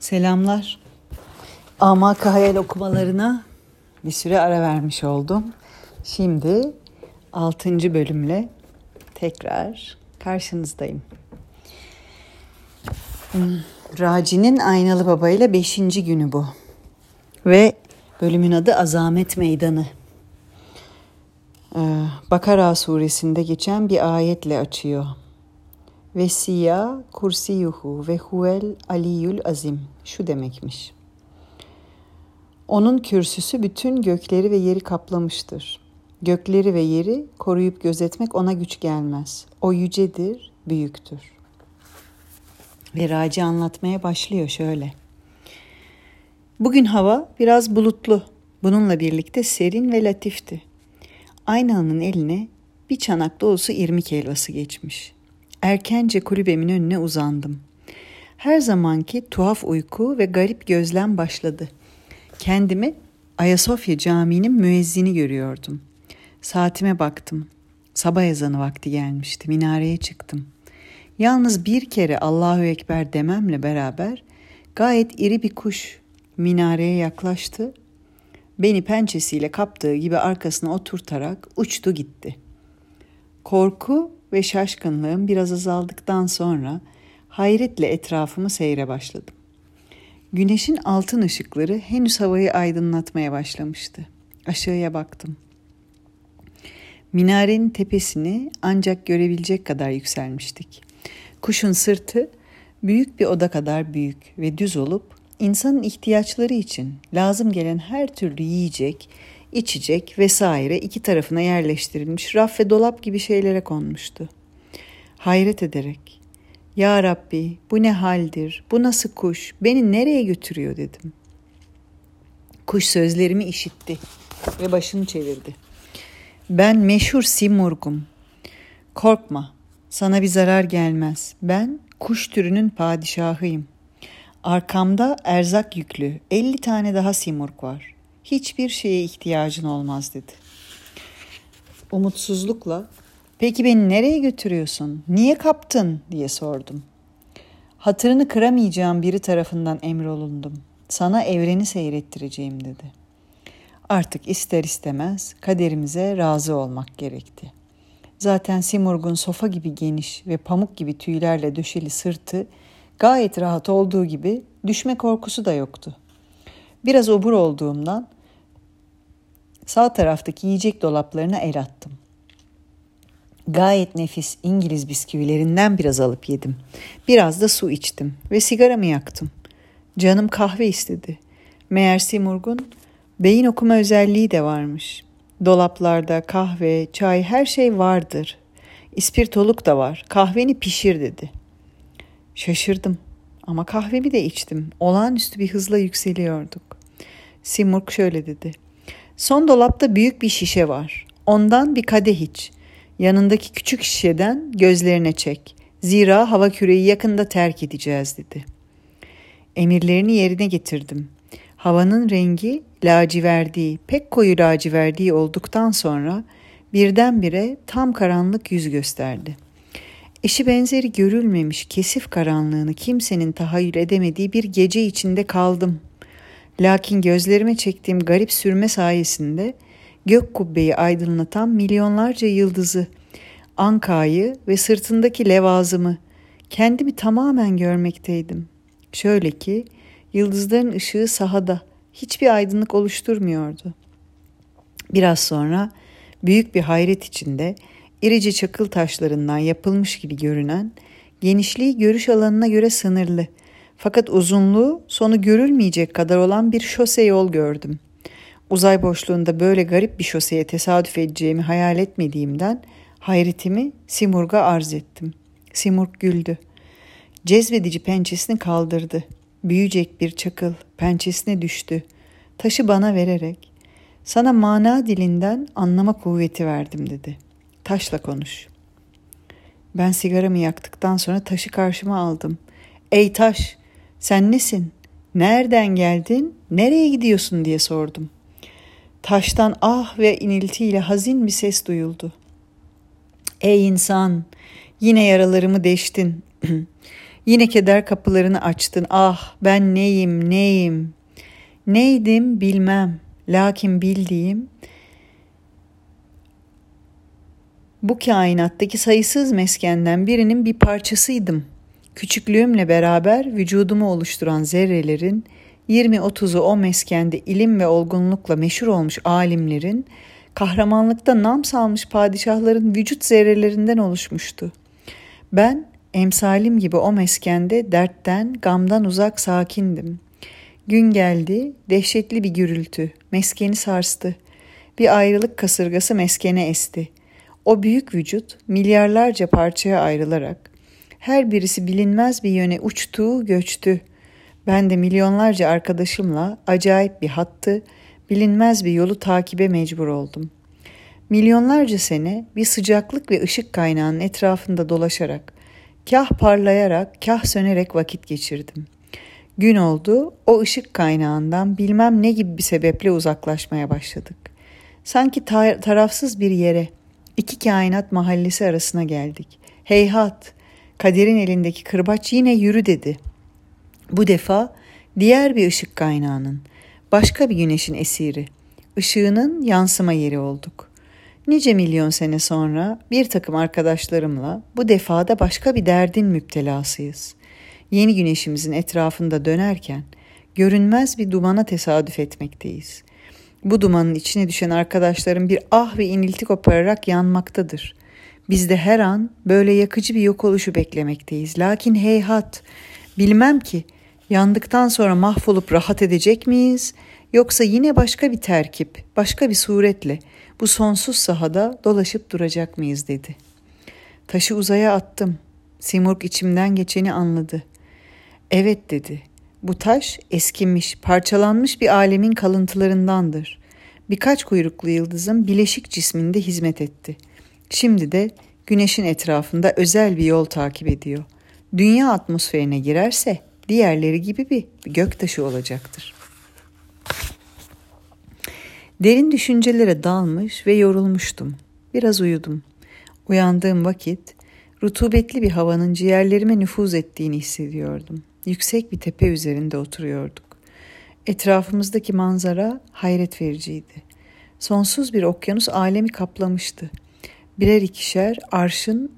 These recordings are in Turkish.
Selamlar. Amaka hayal okumalarına bir süre ara vermiş oldum. Şimdi 6. bölümle tekrar karşınızdayım. Raci'nin Aynalı Baba ile 5. günü bu. Ve bölümün adı Azamet Meydanı. Ee, Bakara suresinde geçen bir ayetle açıyor. Ve siyah kursiyuhu ve huvel aliyül azim. Şu demekmiş. Onun kürsüsü bütün gökleri ve yeri kaplamıştır. Gökleri ve yeri koruyup gözetmek ona güç gelmez. O yücedir, büyüktür. Ve Raci anlatmaya başlıyor şöyle. Bugün hava biraz bulutlu. Bununla birlikte serin ve latifti. Aynanın eline bir çanak dolusu irmik helvası geçmiş. Erkence kulübemin önüne uzandım. Her zamanki tuhaf uyku ve garip gözlem başladı. Kendimi Ayasofya Camii'nin müezzini görüyordum. Saatime baktım. Sabah ezanı vakti gelmişti. Minareye çıktım. Yalnız bir kere Allahu Ekber dememle beraber gayet iri bir kuş minareye yaklaştı. Beni pençesiyle kaptığı gibi arkasına oturtarak uçtu gitti. Korku ve şaşkınlığım biraz azaldıktan sonra hayretle etrafımı seyre başladım. Güneşin altın ışıkları henüz havayı aydınlatmaya başlamıştı. Aşağıya baktım. Minarenin tepesini ancak görebilecek kadar yükselmiştik. Kuşun sırtı büyük bir oda kadar büyük ve düz olup insanın ihtiyaçları için lazım gelen her türlü yiyecek, içecek vesaire iki tarafına yerleştirilmiş raf ve dolap gibi şeylere konmuştu. Hayret ederek, Ya Rabbi bu ne haldir, bu nasıl kuş, beni nereye götürüyor dedim. Kuş sözlerimi işitti ve başını çevirdi. Ben meşhur Simurg'um. Korkma, sana bir zarar gelmez. Ben kuş türünün padişahıyım. Arkamda erzak yüklü 50 tane daha Simurg var hiçbir şeye ihtiyacın olmaz dedi. Umutsuzlukla peki beni nereye götürüyorsun? Niye kaptın diye sordum. Hatırını kıramayacağım biri tarafından emrolundum. Sana evreni seyrettireceğim dedi. Artık ister istemez kaderimize razı olmak gerekti. Zaten Simurg'un sofa gibi geniş ve pamuk gibi tüylerle döşeli sırtı gayet rahat olduğu gibi düşme korkusu da yoktu. Biraz obur olduğumdan sağ taraftaki yiyecek dolaplarına el attım. Gayet nefis İngiliz bisküvilerinden biraz alıp yedim. Biraz da su içtim ve sigaramı yaktım. Canım kahve istedi. Meğer Simurg'un beyin okuma özelliği de varmış. Dolaplarda kahve, çay her şey vardır. İspirtoluk da var. Kahveni pişir dedi. Şaşırdım ama kahvemi de içtim. Olağanüstü bir hızla yükseliyorduk. Simurg şöyle dedi. Son dolapta büyük bir şişe var. Ondan bir kadeh iç. Yanındaki küçük şişeden gözlerine çek. Zira hava küreyi yakında terk edeceğiz dedi. Emirlerini yerine getirdim. Havanın rengi laciverdi, pek koyu laciverdi olduktan sonra birdenbire tam karanlık yüz gösterdi. Eşi benzeri görülmemiş kesif karanlığını kimsenin tahayyül edemediği bir gece içinde kaldım. Lakin gözlerime çektiğim garip sürme sayesinde gök kubbeyi aydınlatan milyonlarca yıldızı, Anka'yı ve sırtındaki levazımı, kendimi tamamen görmekteydim. Şöyle ki yıldızların ışığı sahada hiçbir aydınlık oluşturmuyordu. Biraz sonra büyük bir hayret içinde irici çakıl taşlarından yapılmış gibi görünen, genişliği görüş alanına göre sınırlı fakat uzunluğu sonu görülmeyecek kadar olan bir şose yol gördüm. Uzay boşluğunda böyle garip bir şoseye tesadüf edeceğimi hayal etmediğimden hayretimi Simurg'a arz ettim. Simurg güldü. Cezbedici pençesini kaldırdı. Büyücek bir çakıl pençesine düştü. Taşı bana vererek sana mana dilinden anlama kuvveti verdim dedi. Taşla konuş. Ben sigaramı yaktıktan sonra taşı karşıma aldım. Ey taş sen nesin? Nereden geldin? Nereye gidiyorsun diye sordum. Taştan ah ve iniltiyle hazin bir ses duyuldu. Ey insan, yine yaralarımı deştin. Yine keder kapılarını açtın. Ah ben neyim neyim. Neydim bilmem. Lakin bildiğim bu kainattaki sayısız meskenden birinin bir parçasıydım. Küçüklüğümle beraber vücudumu oluşturan zerrelerin 20-30'u o meskende ilim ve olgunlukla meşhur olmuş alimlerin, kahramanlıkta nam salmış padişahların vücut zerrelerinden oluşmuştu. Ben emsalim gibi o meskende dertten, gamdan uzak sakindim. Gün geldi, dehşetli bir gürültü, meskeni sarstı. Bir ayrılık kasırgası meskene esti. O büyük vücut milyarlarca parçaya ayrılarak her birisi bilinmez bir yöne uçtu, göçtü. Ben de milyonlarca arkadaşımla acayip bir hattı, bilinmez bir yolu takibe mecbur oldum. Milyonlarca sene bir sıcaklık ve ışık kaynağının etrafında dolaşarak, kah parlayarak, kah sönerek vakit geçirdim. Gün oldu, o ışık kaynağından bilmem ne gibi bir sebeple uzaklaşmaya başladık. Sanki tar- tarafsız bir yere, iki kainat mahallesi arasına geldik. Heyhat, kaderin elindeki kırbaç yine yürü dedi. Bu defa diğer bir ışık kaynağının, başka bir güneşin esiri, ışığının yansıma yeri olduk. Nice milyon sene sonra bir takım arkadaşlarımla bu defada başka bir derdin müptelasıyız. Yeni güneşimizin etrafında dönerken görünmez bir dumana tesadüf etmekteyiz. Bu dumanın içine düşen arkadaşlarım bir ah ve inilti kopararak yanmaktadır. Biz de her an böyle yakıcı bir yok oluşu beklemekteyiz. Lakin heyhat, bilmem ki yandıktan sonra mahvolup rahat edecek miyiz? Yoksa yine başka bir terkip, başka bir suretle bu sonsuz sahada dolaşıp duracak mıyız dedi. Taşı uzaya attım. Simurg içimden geçeni anladı. Evet dedi. Bu taş eskimiş, parçalanmış bir alemin kalıntılarındandır. Birkaç kuyruklu yıldızın bileşik cisminde hizmet etti. Şimdi de güneşin etrafında özel bir yol takip ediyor. Dünya atmosferine girerse diğerleri gibi bir göktaşı olacaktır. Derin düşüncelere dalmış ve yorulmuştum. Biraz uyudum. Uyandığım vakit rutubetli bir havanın ciğerlerime nüfuz ettiğini hissediyordum. Yüksek bir tepe üzerinde oturuyorduk. Etrafımızdaki manzara hayret vericiydi. Sonsuz bir okyanus alemi kaplamıştı. Birer ikişer arşın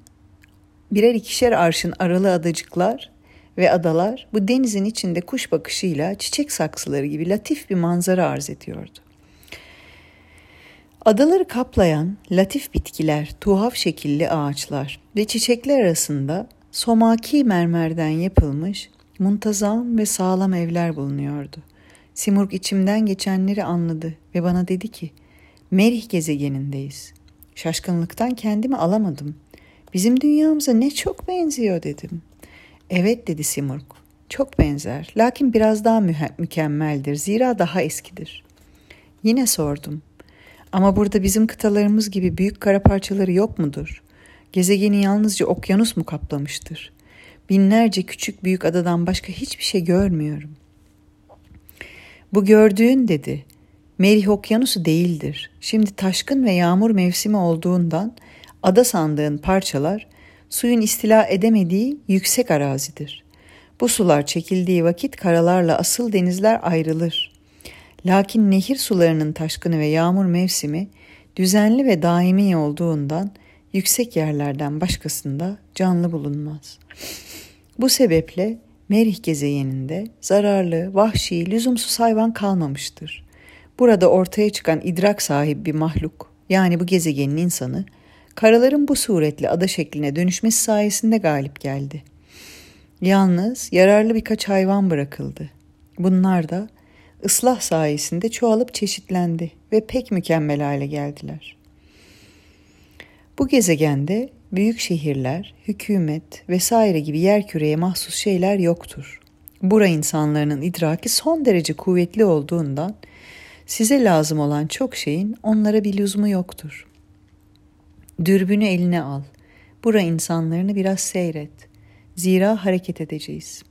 birer ikişer arşın aralı adacıklar ve adalar bu denizin içinde kuş bakışıyla çiçek saksıları gibi latif bir manzara arz ediyordu. Adaları kaplayan latif bitkiler, tuhaf şekilli ağaçlar ve çiçekler arasında somaki mermerden yapılmış muntazam ve sağlam evler bulunuyordu. Simurg içimden geçenleri anladı ve bana dedi ki, Merih gezegenindeyiz. Şaşkınlıktan kendimi alamadım. Bizim dünyamıza ne çok benziyor dedim. Evet dedi Simurg. Çok benzer. Lakin biraz daha mü- mükemmeldir. Zira daha eskidir. Yine sordum. Ama burada bizim kıtalarımız gibi büyük kara parçaları yok mudur? Gezegeni yalnızca okyanus mu kaplamıştır? Binlerce küçük büyük adadan başka hiçbir şey görmüyorum. Bu gördüğün dedi. Merih Okyanusu değildir. Şimdi taşkın ve yağmur mevsimi olduğundan ada sandığın parçalar suyun istila edemediği yüksek arazidir. Bu sular çekildiği vakit karalarla asıl denizler ayrılır. Lakin nehir sularının taşkını ve yağmur mevsimi düzenli ve daimi olduğundan yüksek yerlerden başkasında canlı bulunmaz. Bu sebeple Merih gezegeninde zararlı, vahşi, lüzumsuz hayvan kalmamıştır. Burada ortaya çıkan idrak sahibi bir mahluk, yani bu gezegenin insanı, karaların bu suretle ada şekline dönüşmesi sayesinde galip geldi. Yalnız yararlı birkaç hayvan bırakıldı. Bunlar da ıslah sayesinde çoğalıp çeşitlendi ve pek mükemmel hale geldiler. Bu gezegende büyük şehirler, hükümet vesaire gibi yer küreye mahsus şeyler yoktur. Bura insanların idraki son derece kuvvetli olduğundan size lazım olan çok şeyin onlara bir lüzumu yoktur. Dürbünü eline al. Bura insanlarını biraz seyret. Zira hareket edeceğiz.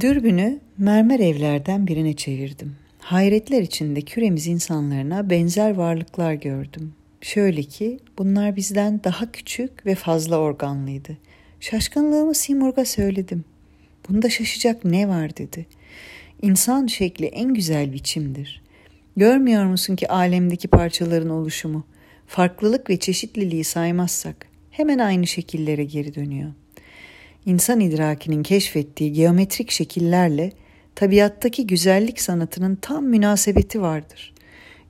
Dürbünü mermer evlerden birine çevirdim. Hayretler içinde küremiz insanlarına benzer varlıklar gördüm. Şöyle ki bunlar bizden daha küçük ve fazla organlıydı. Şaşkınlığımı Simurg'a söyledim. Bunda şaşacak ne var dedi. İnsan şekli en güzel biçimdir. Görmüyor musun ki alemdeki parçaların oluşumu, farklılık ve çeşitliliği saymazsak hemen aynı şekillere geri dönüyor. İnsan idrakinin keşfettiği geometrik şekillerle tabiattaki güzellik sanatının tam münasebeti vardır.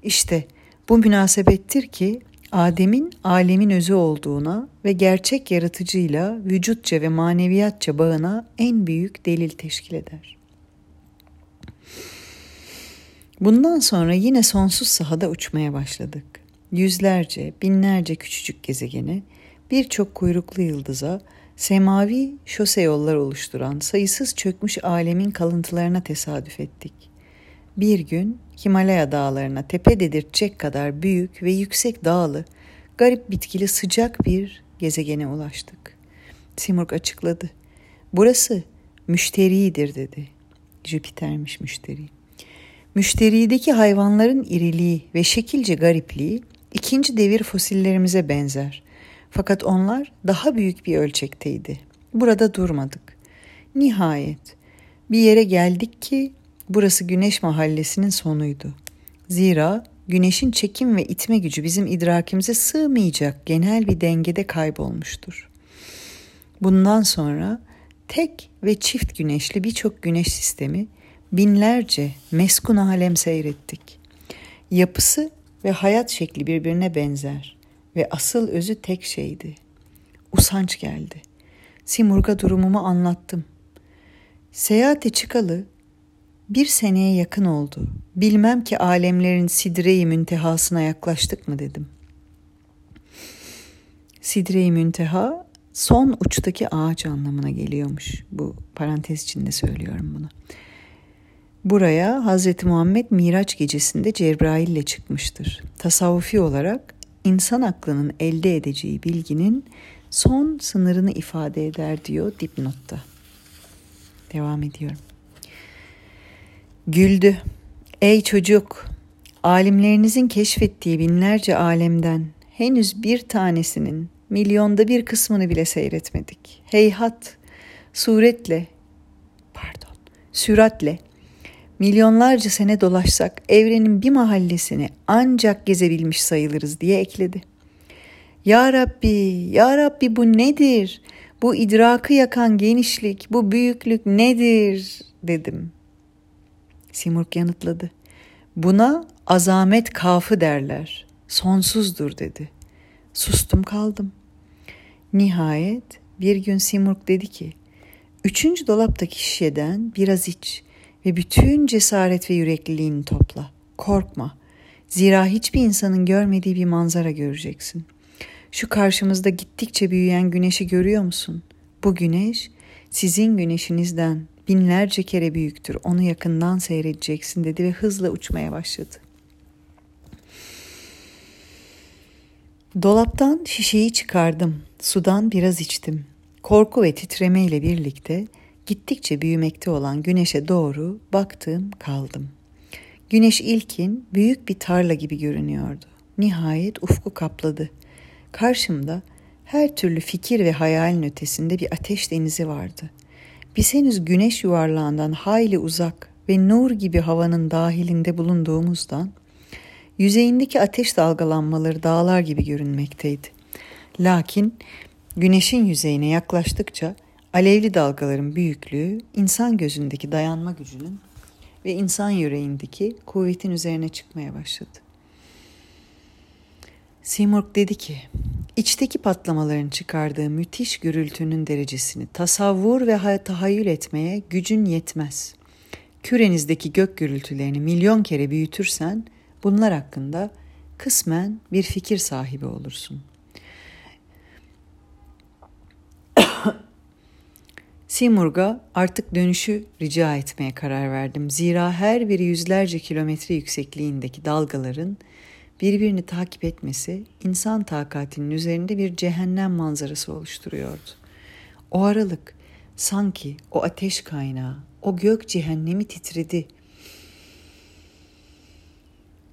İşte bu münasebettir ki Adem'in alemin özü olduğuna ve gerçek yaratıcıyla vücutça ve maneviyatça bağına en büyük delil teşkil eder. Bundan sonra yine sonsuz sahada uçmaya başladık. Yüzlerce, binlerce küçücük gezegene, birçok kuyruklu yıldıza, semavi şose yollar oluşturan sayısız çökmüş alemin kalıntılarına tesadüf ettik. Bir gün Himalaya dağlarına tepe dedirtecek kadar büyük ve yüksek dağlı, garip bitkili sıcak bir gezegene ulaştık. Simurg açıkladı. Burası müşteridir dedi. Jüpiter'miş müşteri. Müşterideki hayvanların iriliği ve şekilce garipliği ikinci devir fosillerimize benzer. Fakat onlar daha büyük bir ölçekteydi. Burada durmadık. Nihayet bir yere geldik ki burası Güneş Mahallesi'nin sonuydu. Zira güneşin çekim ve itme gücü bizim idrakimize sığmayacak genel bir dengede kaybolmuştur. Bundan sonra tek ve çift güneşli birçok güneş sistemi binlerce meskun alem seyrettik. Yapısı ve hayat şekli birbirine benzer ve asıl özü tek şeydi. Usanç geldi. Simurg'a durumumu anlattım. Seyahate çıkalı bir seneye yakın oldu. Bilmem ki alemlerin sidre-i müntehasına yaklaştık mı dedim. Sidre-i münteha son uçtaki ağaç anlamına geliyormuş. Bu parantez içinde söylüyorum bunu. Buraya Hz. Muhammed Miraç gecesinde Cebrail ile çıkmıştır. Tasavvufi olarak insan aklının elde edeceği bilginin son sınırını ifade eder diyor dipnotta. Devam ediyorum. Güldü. Ey çocuk, alimlerinizin keşfettiği binlerce alemden henüz bir tanesinin milyonda bir kısmını bile seyretmedik. Heyhat, suretle, pardon, süratle milyonlarca sene dolaşsak evrenin bir mahallesini ancak gezebilmiş sayılırız diye ekledi. Ya Rabbi, Ya Rabbi bu nedir? Bu idrakı yakan genişlik, bu büyüklük nedir? dedim. Simurg yanıtladı. Buna azamet kafı derler. Sonsuzdur dedi. Sustum kaldım. Nihayet bir gün Simurg dedi ki, Üçüncü dolaptaki şişeden biraz iç ve bütün cesaret ve yürekliliğini topla. Korkma. Zira hiçbir insanın görmediği bir manzara göreceksin. Şu karşımızda gittikçe büyüyen güneşi görüyor musun? Bu güneş sizin güneşinizden binlerce kere büyüktür. Onu yakından seyredeceksin dedi ve hızla uçmaya başladı. Dolaptan şişeyi çıkardım. Sudan biraz içtim. Korku ve titreme ile birlikte gittikçe büyümekte olan güneşe doğru baktım kaldım. Güneş ilkin büyük bir tarla gibi görünüyordu. Nihayet ufku kapladı. Karşımda her türlü fikir ve hayalin ötesinde bir ateş denizi vardı. Biz henüz güneş yuvarlağından hayli uzak ve nur gibi havanın dahilinde bulunduğumuzdan yüzeyindeki ateş dalgalanmaları dağlar gibi görünmekteydi. Lakin güneşin yüzeyine yaklaştıkça Alevli dalgaların büyüklüğü insan gözündeki dayanma gücünün ve insan yüreğindeki kuvvetin üzerine çıkmaya başladı. Seymour dedi ki, içteki patlamaların çıkardığı müthiş gürültünün derecesini tasavvur ve tahayyül etmeye gücün yetmez. Kürenizdeki gök gürültülerini milyon kere büyütürsen bunlar hakkında kısmen bir fikir sahibi olursun. Simurg'a artık dönüşü rica etmeye karar verdim. Zira her biri yüzlerce kilometre yüksekliğindeki dalgaların birbirini takip etmesi insan takatinin üzerinde bir cehennem manzarası oluşturuyordu. O aralık sanki o ateş kaynağı, o gök cehennemi titredi.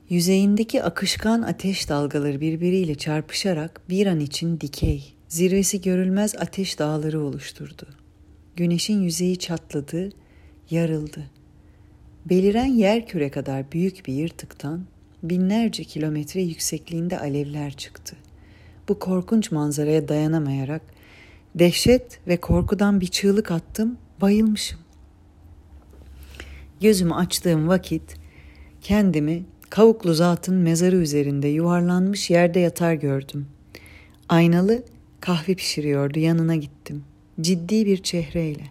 Yüzeyindeki akışkan ateş dalgaları birbiriyle çarpışarak bir an için dikey, zirvesi görülmez ateş dağları oluşturdu. Güneşin yüzeyi çatladı, yarıldı. Beliren yer küre kadar büyük bir yırtıktan binlerce kilometre yüksekliğinde alevler çıktı. Bu korkunç manzaraya dayanamayarak dehşet ve korkudan bir çığlık attım, bayılmışım. Gözümü açtığım vakit kendimi kavuklu zatın mezarı üzerinde yuvarlanmış yerde yatar gördüm. Aynalı kahve pişiriyordu yanına gittim. Ciddi bir çehreyle.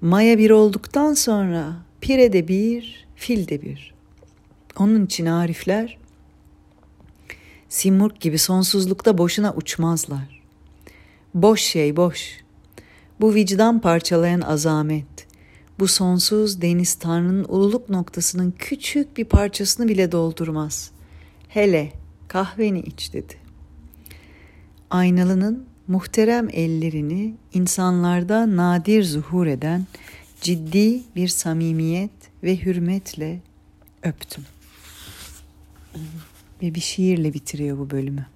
Maya bir olduktan sonra pire de bir, fil de bir. Onun için arifler simurg gibi sonsuzlukta boşuna uçmazlar. Boş şey boş. Bu vicdan parçalayan azamet, bu sonsuz deniz Tanrı'nın ululuk noktasının küçük bir parçasını bile doldurmaz. Hele kahveni iç dedi. Aynalının muhterem ellerini insanlarda nadir zuhur eden ciddi bir samimiyet ve hürmetle öptüm. Ve bir şiirle bitiriyor bu bölümü.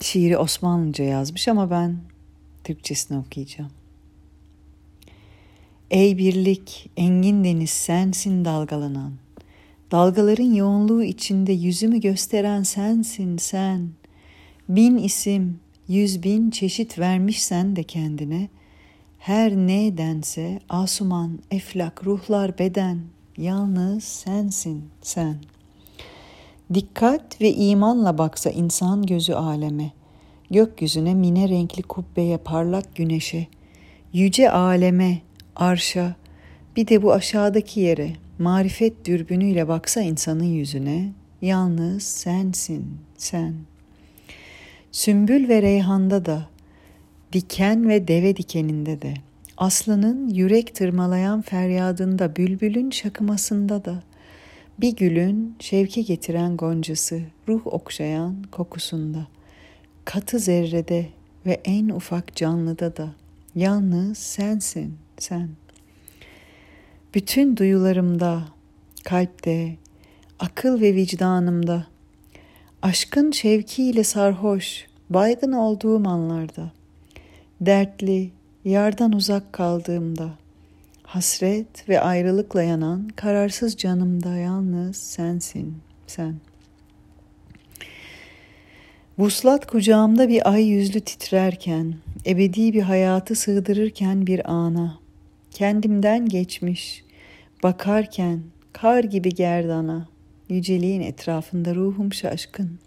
Şiiri Osmanlıca yazmış ama ben Türkçesini okuyacağım. Ey birlik, engin deniz sensin dalgalanan. Dalgaların yoğunluğu içinde yüzümü gösteren sensin sen. Bin isim, yüz bin çeşit vermişsen de kendine. Her ne asuman, eflak, ruhlar, beden, yalnız sensin sen. Dikkat ve imanla baksa insan gözü aleme.'' gökyüzüne mine renkli kubbeye parlak güneşe, yüce aleme, arşa, bir de bu aşağıdaki yere marifet dürbünüyle baksa insanın yüzüne, yalnız sensin, sen. Sümbül ve reyhanda da, diken ve deve dikeninde de, aslanın yürek tırmalayan feryadında, bülbülün şakımasında da, bir gülün şevki getiren goncası, ruh okşayan kokusunda.'' katı zerrede ve en ufak canlıda da yalnız sensin sen. Bütün duyularımda, kalpte, akıl ve vicdanımda, aşkın şevkiyle sarhoş, baygın olduğum anlarda, dertli, yardan uzak kaldığımda, hasret ve ayrılıkla yanan kararsız canımda yalnız sensin, sen.'' Vuslat kucağımda bir ay yüzlü titrerken, ebedi bir hayatı sığdırırken bir ana, kendimden geçmiş, bakarken kar gibi gerdana, yüceliğin etrafında ruhum şaşkın,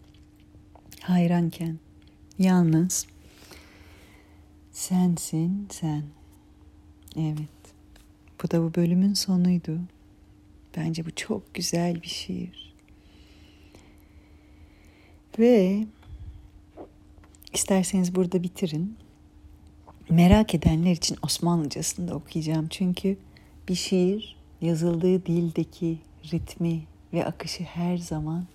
hayranken, yalnız sensin sen. Evet, bu da bu bölümün sonuydu. Bence bu çok güzel bir şiir. Ve İsterseniz burada bitirin. Merak edenler için Osmanlıcasını da okuyacağım. Çünkü bir şiir yazıldığı dildeki ritmi ve akışı her zaman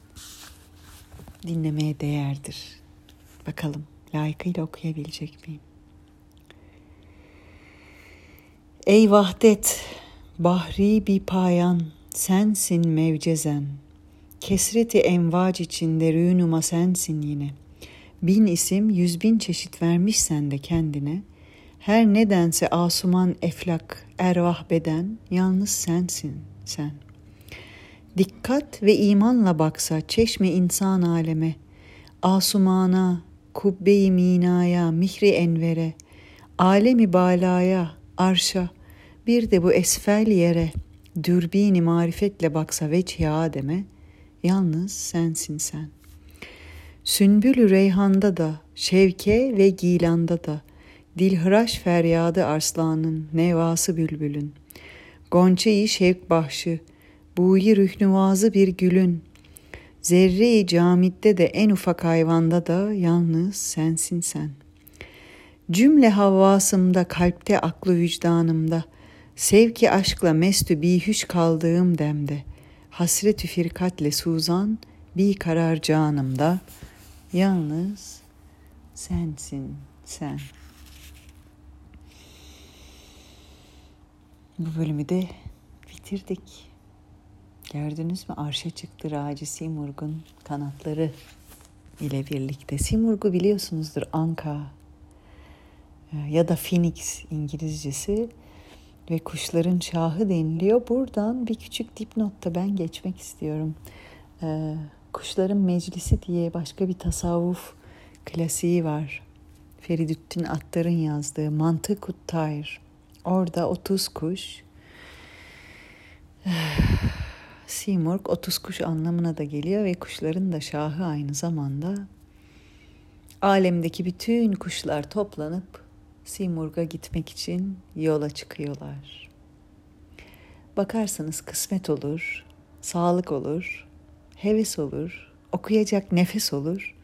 dinlemeye değerdir. Bakalım layıkıyla okuyabilecek miyim? Ey vahdet, bahri bir payan, sensin mevcezen. Kesreti envac içinde rünuma sensin yine.'' bin isim yüz bin çeşit vermişsen de kendine, her nedense asuman eflak, ervah beden, yalnız sensin sen. Dikkat ve imanla baksa çeşme insan aleme, asumana, kubbe-i minaya, mihri envere, alemi balaya, arşa, bir de bu esfel yere, dürbini marifetle baksa veçhi Adem'e, yalnız sensin sen.'' Sünbülü reyhanda da, şevke ve gilanda da, dilhıraş feryadı arslanın, nevası bülbülün. Gonçayı şevk bahşı, buyi rühnuvazı bir gülün. Zerre-i camitte de en ufak hayvanda da yalnız sensin sen. Cümle havvasımda, kalpte, aklı vicdanımda, sevki aşkla mestü bihüş kaldığım demde, hasretü firkatle suzan, bir karar canımda.'' Yalnız sensin sen. Bu bölümü de bitirdik. Gördünüz mü arşa çıktı Raci Simurg'un kanatları ile birlikte. Simurg'u biliyorsunuzdur Anka e, ya da Phoenix İngilizcesi ve kuşların şahı deniliyor. Buradan bir küçük dipnotta ben geçmek istiyorum. Ee, Kuşların Meclisi diye başka bir tasavvuf klasiği var. Feridüddin Attar'ın yazdığı Mantık Tayr. Orada 30 kuş Simurg 30 kuş anlamına da geliyor ve kuşların da şahı aynı zamanda alemdeki bütün kuşlar toplanıp Simurg'a gitmek için yola çıkıyorlar. Bakarsanız kısmet olur, sağlık olur, heves olur, okuyacak nefes olur.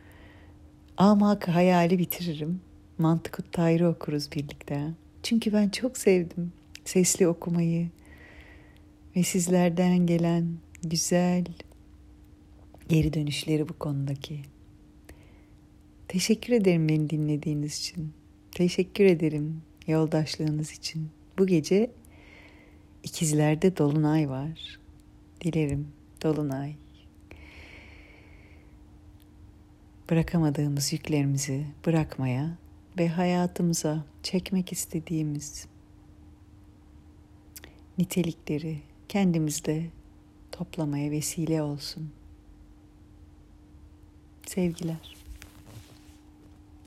Amak hayali bitiririm. Mantık Tayrı okuruz birlikte. Çünkü ben çok sevdim sesli okumayı ve sizlerden gelen güzel geri dönüşleri bu konudaki. Teşekkür ederim beni dinlediğiniz için. Teşekkür ederim yoldaşlığınız için. Bu gece ikizlerde dolunay var. Dilerim dolunay bırakamadığımız yüklerimizi bırakmaya ve hayatımıza çekmek istediğimiz nitelikleri kendimizde toplamaya vesile olsun. Sevgiler.